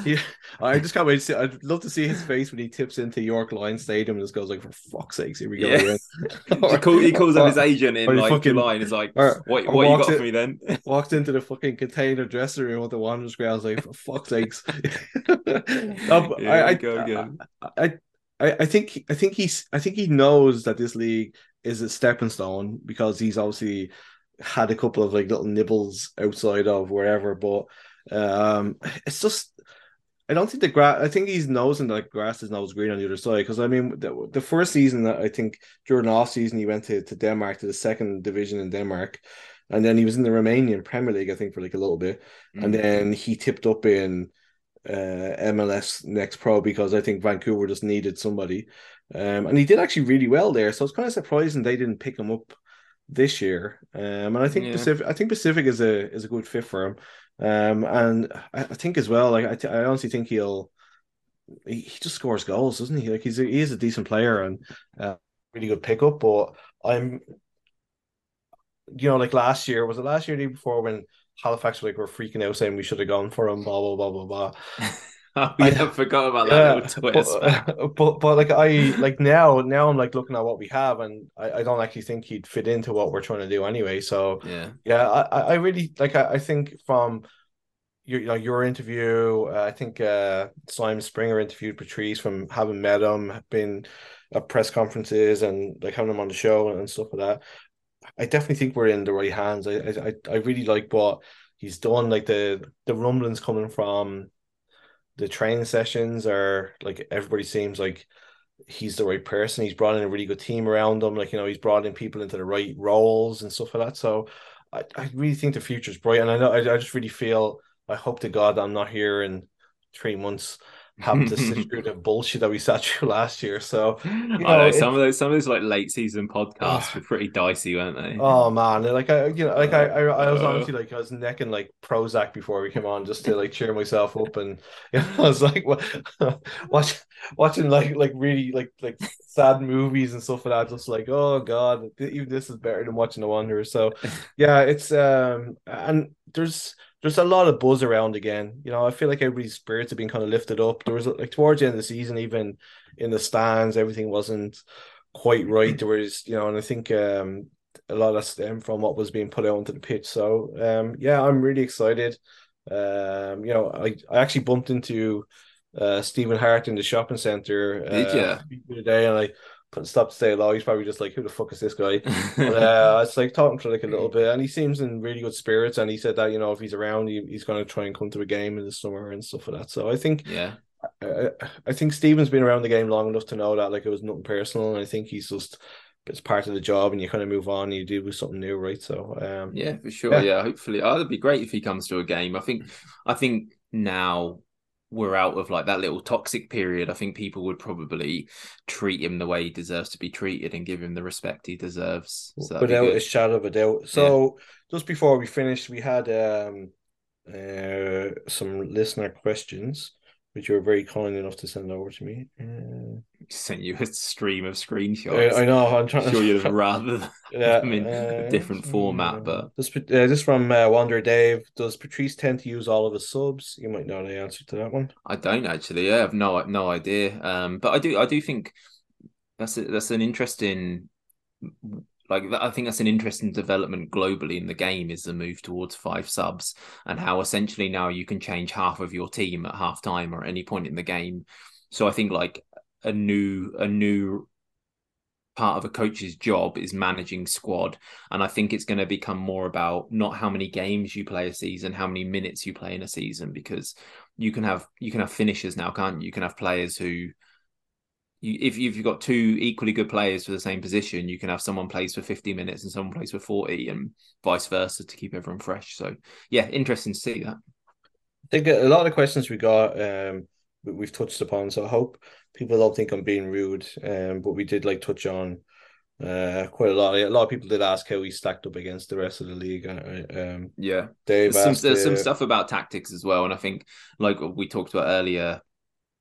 he, I just can't wait to see. I'd love to see his face when he tips into York Lions Stadium and just goes like, "For fuck's sakes, here we go." Yeah. again." he, call, he calls up his agent in or he like fucking- July and is like, what, what you got in- for me then? walked into the fucking container dressing room with the Wanderers grounds like, "For fuck's sakes." No, but um, Here I, I, go again. I, I, I think I think he's I think he knows that this league is a stepping stone because he's obviously had a couple of like little nibbles outside of wherever, but um, it's just I don't think the grass. I think he's nosing that grass is nose green on the other side because I mean the, the first season that I think during off season he went to, to Denmark to the second division in Denmark, and then he was in the Romanian Premier League I think for like a little bit, and Mm. then he tipped up in MLS Next Pro because I think Vancouver just needed somebody, um, and he did actually really well there. So it's kind of surprising they didn't pick him up this year. Um, and I think Yeah. Pacific, I think Pacific is a is a good fit for him. Um, and I, I think as well, like I, th- I honestly think he'll he, he just scores goals, doesn't he? Like he's a, he is a decent player and uh, really good pickup. But I'm, you know, like last year was it last year, the year before when Halifax were like we're freaking out saying we should have gone for him, blah blah blah blah blah. Oh, I forgot about that Yeah, but, but but like I like now now I'm like looking at what we have and I, I don't actually think he'd fit into what we're trying to do anyway. So Yeah. yeah, I, I really like I, I think from your you know, your interview, uh, I think uh Simon Springer interviewed Patrice from having met him, been at press conferences and like having him on the show and, stuff like that. I definitely think we're in the right hands. I I I really like what he's done. Like the the rumblings coming from the training sessions are like everybody seems like he's the right person. He's brought in a really good team around him. Like, you know, he's brought in people into the right roles and stuff like that. So I, I really think the future's bright. And I know I, I just really feel I hope to God I'm not here in three months having to sit through the bullshit that we sat through last year. So I know, know it- some of those some of those like late season podcasts were pretty dicey, weren't they? Oh man, like I, you know, like I, I, I was Uh. honestly like I was necking like Prozac before we came on just to like cheer myself up, and you know, I was like wa- watch, watching like like really like like sad movies and stuff like that. Just like oh god, even this is better than watching The Wanderer. So yeah, it's um and there's there's a lot of buzz around again. You know, I feel like everybody's spirits have been kind of lifted up. There was like towards the end of the season, even in the stands, everything wasn't quite right. There was, you know, and I think um a lot of stem from what was being put out onto the pitch. So um yeah, I'm really excited. Um, you know, I, I actually bumped into uh Stephen Hart in the shopping center uh, the and I couldn't stop to say hello. He's probably just like, who the fuck is this guy? But uh, I was like talking to like a little bit, and he seems in really good spirits. And he said that you know if he's around, he, he's going to try and come to a game in the summer and stuff like that. So I think yeah. I, I think Steven's been around the game long enough to know that like it was nothing personal, and I think he's just it's part of the job, and you kind of move on, and you do with something new, right? So um, Yeah, for sure. Yeah. Yeah, hopefully. Oh, it'd be great if he comes to a game. I think I think now we're out of like that little toxic period. I think people would probably treat him the way he deserves to be treated and give him the respect he deserves. So without a shadow of a doubt. So just before we finished, we had um uh some listener questions, which you were very kind enough to send over to me. Uh, sent you a stream of screenshots. I, I know I'm trying. Sure you'd rather Yeah, them in a uh, different format, but this uh, this from uh, Wander Dave. Does Patrice tend to use all of his subs? You might know the answer to that one. I don't actually. I have no no idea. Um, but I do I do think that's a, that's an interesting like I think that's an interesting development globally in the game is the move towards five subs and how essentially now you can change half of your team at half time or at any point in the game. So I think like a new a new part of a coach's job is managing squad and i think it's going to become more about not how many games you play a season how many minutes you play in a season because you can have you can have finishers now can't you you can have players who you, if you've got two equally good players for the same position you can have someone plays for 50 minutes and someone plays for 40 and vice versa to keep everyone fresh so yeah interesting to see that I think a lot of the questions we got, um, we- we've touched upon. So I hope people don't think I'm being rude. Um, but we did like touch on uh quite a lot. A lot of people did ask how we stacked up against the rest of the league. Uh, Um, yeah Dave there's some, there's some uh, stuff about tactics as well and i think like we talked about earlier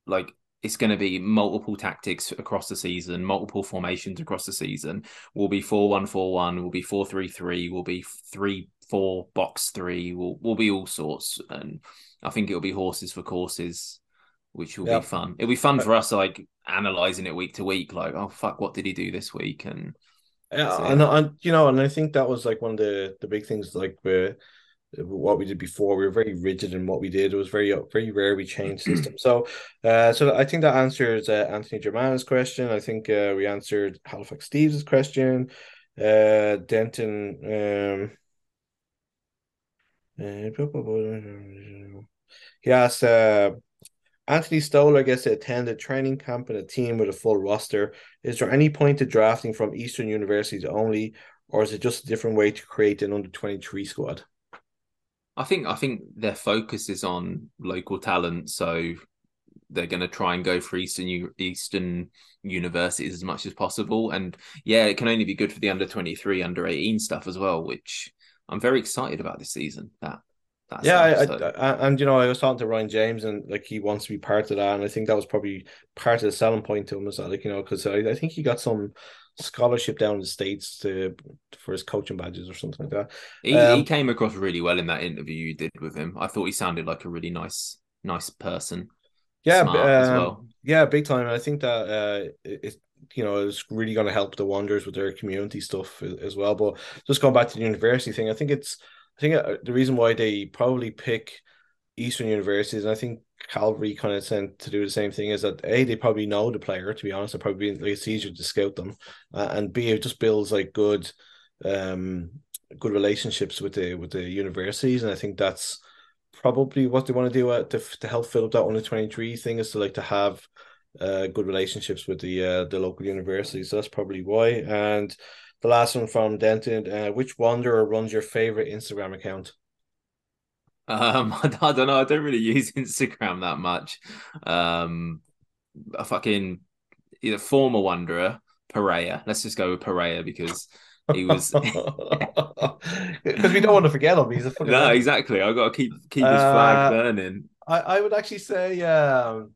like it's going to be multiple tactics across the season multiple formations across the season. Will be 4-1-4-1 will be 4-3-3 will be 3-4 box 3 will will be all sorts. And i think it'll be horses for courses which will Yeah. be fun. It'll be fun uh, for us like analyzing it week to week like oh fuck what did he do this week? And Yeah, So, and, and you know, and I think that was like one of the the big things, like with what we did before. We were very rigid in what we did. It was very very rare we changed system. So, uh, so I think that answers uh, Anthony Germana's question. I think uh, we answered Halifax Steve's question. Uh, Denton. Um, uh, he asked. Uh, Anthony Stoller gets to attend a training camp and a team with a full roster. Is there any point to drafting from Eastern universities only, or is it just a different way to create an under 23 squad? I think I think their focus is on local talent, so they're going to try and go for Eastern Eastern universities as much as possible. And yeah, it can only be good for the under twenty three, under eighteen stuff as well, which I'm very excited about this season. That that Yeah, I, so- I, I, and you know, I was talking to Ryan James, and like he wants to be part of that, and I think that was probably part of the selling point to him is that, like you know, because I, I think he got some scholarship down in the states to for his coaching badges or something like that. he, um, he came across really well in that interview you did with him. I thought he sounded like a really nice nice person. Yeah, um, as well. Yeah, big time. I think that uh, it, you know it's really going to help the Wanderers with their community stuff as well. But just going back to the university thing, I think it's I think uh, the reason why they probably pick Eastern universities, and I think Calvary kind of sent to do the same thing, is that a they probably know the player. To be honest, it probably like, it's easier to scout them, uh, and b it just builds like good, um, good relationships with the with the universities, and I think that's probably what they want to do uh, to to help fill up that under twenty three thing is to like to have uh, good relationships with the uh, the local universities. So that's probably why. And the last one from Denton, uh, which wanderer runs your favorite Instagram account? Um, I, I don't know. I don't really use Instagram that much. Um, a fucking either former wanderer, Pereira. Let's just go with Pereira because he was because we don't want to forget him. He's a fucking no, legend. exactly. I got to keep keep his flag Uh, burning. I, I would actually say um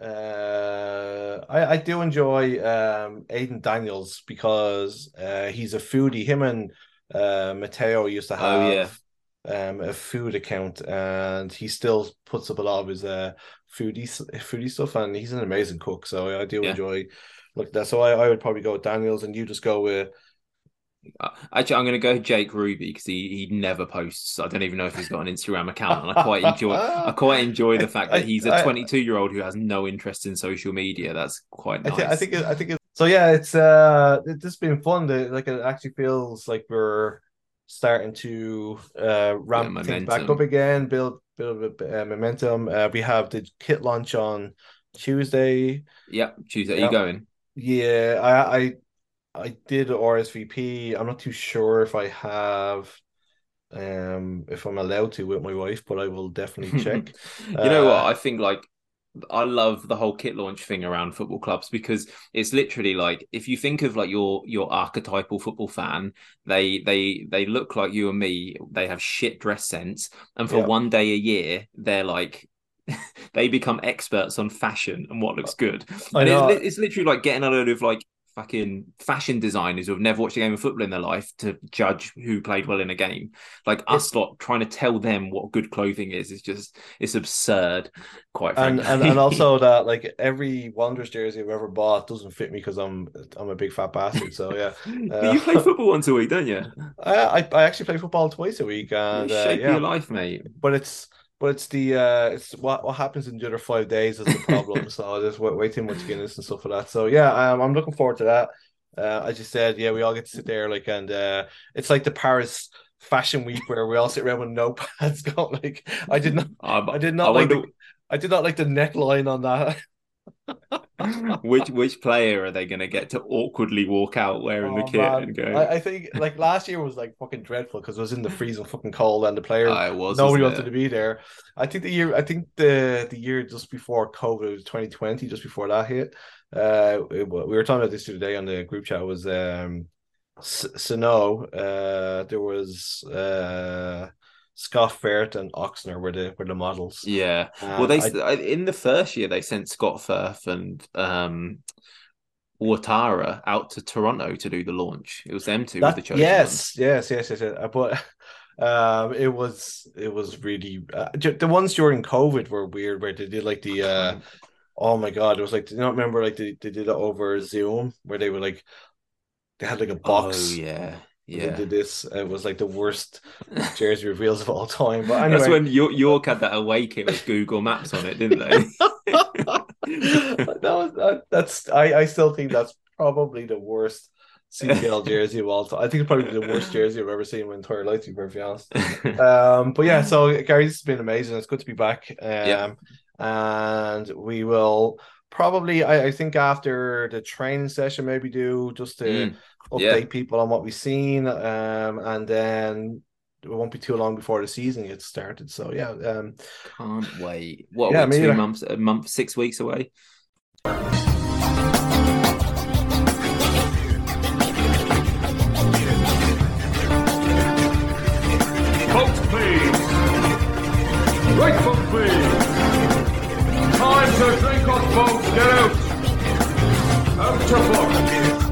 uh I, I do enjoy um Aidan Daniels because uh he's a foodie. Him and uh Mateo used to have Oh, yeah. Um a food account and he still puts up a lot of his uh foodie foodie stuff and he's an amazing cook. So I do Yeah. enjoy look at that. So I, I would probably go with Daniels and you just go with Uh, Actually, I'm going to go Jake Ruby because he he never posts. I don't even know if he's got an Instagram account, and I quite enjoy I quite enjoy the fact that he's a 22 year old who has no interest in social media. That's quite I, nice. I think it, I think it, so. Yeah, it's uh, it's just been fun. To, like it actually feels like we're starting to uh ramp things back up again, build build a bit, uh, momentum. Uh, we have the kit launch on Tuesday. Yep, Tuesday. Are you going? Yeah, I I I did RSVP. I'm not too sure if I have um if I'm allowed to with my wife, but I will definitely check. you know what? Uh, I think like I love the whole kit launch thing around football clubs because it's literally like if you think of like your your archetypal football fan, they they they look like you and me. They have shit dress sense, and for Yeah. one day a year, they're like. they become experts on fashion and what looks good. And it's, it's literally like getting a load of like fucking fashion designers who have never watched a game of football in their life to judge who played well in a game. Like us lot trying to tell them what good clothing is is just it's absurd, quite and, frankly. and and also that like every Wanderers jersey I've ever bought doesn't fit me because I'm I'm a big fat bastard. So yeah, but you play football once a week, don't you? I I, I actually play football twice a week, and uh, shape yeah, your life, mate. but it's but it's the uh it's what what happens in the other five days is the problem. so there's way, way too much Guinness and stuff like that. So yeah, um, I'm looking forward to that. Uh, as you said, yeah, we all get to sit there like, and uh, it's like the Paris Fashion Week where we all sit around with notepads going like, I did not, Um, I did not I like, wonder the, I did not like the neckline on that. which which player are they going to get to awkwardly walk out wearing the Oh, kit man. and go? I, I think like last year was like fucking dreadful because it was in the freezing fucking cold and the players Ah, it was nobody wanted to be there. I think the year I think the the year just before COVID 2020, just before that hit. Uh, it- we were talking about this today on the group chat. Was um, S- Sano. Uh, there was uh, Scott Firth and Oxner were the were the models. Yeah. And Well, they I- in the first year they sent Scott Firth and um Watara out to Toronto to do the launch. It was them two with That- the chosen yes, yes, yes, yes, yes. But um, it was it was really uh, the ones during COVID were weird, where they did like the uh, oh my god, it was like do you not remember like they, they did it over Zoom where they were like they had like a box. Oh yeah, They yeah. did this. It was like the worst jersey reveals of all time. But anyway, That's when York, had that away kit with Google Maps on it, didn't they? that was that, that's I I still think that's probably the worst CPL jersey of all time. I think it's probably the worst jersey I've ever seen in my entire life. To be perfectly honest. Um, but yeah, so Gary, this has been amazing. It's good to be back. Um, Yeah. and we will probably, I, I think, after the training session, maybe do just to Mm, update yeah. people on what we've seen. Um, and then it won't be too long before the season gets started. So yeah, um, Can't wait. What? Yeah, we, two months, a month, six weeks away. Get out! Out of fuck!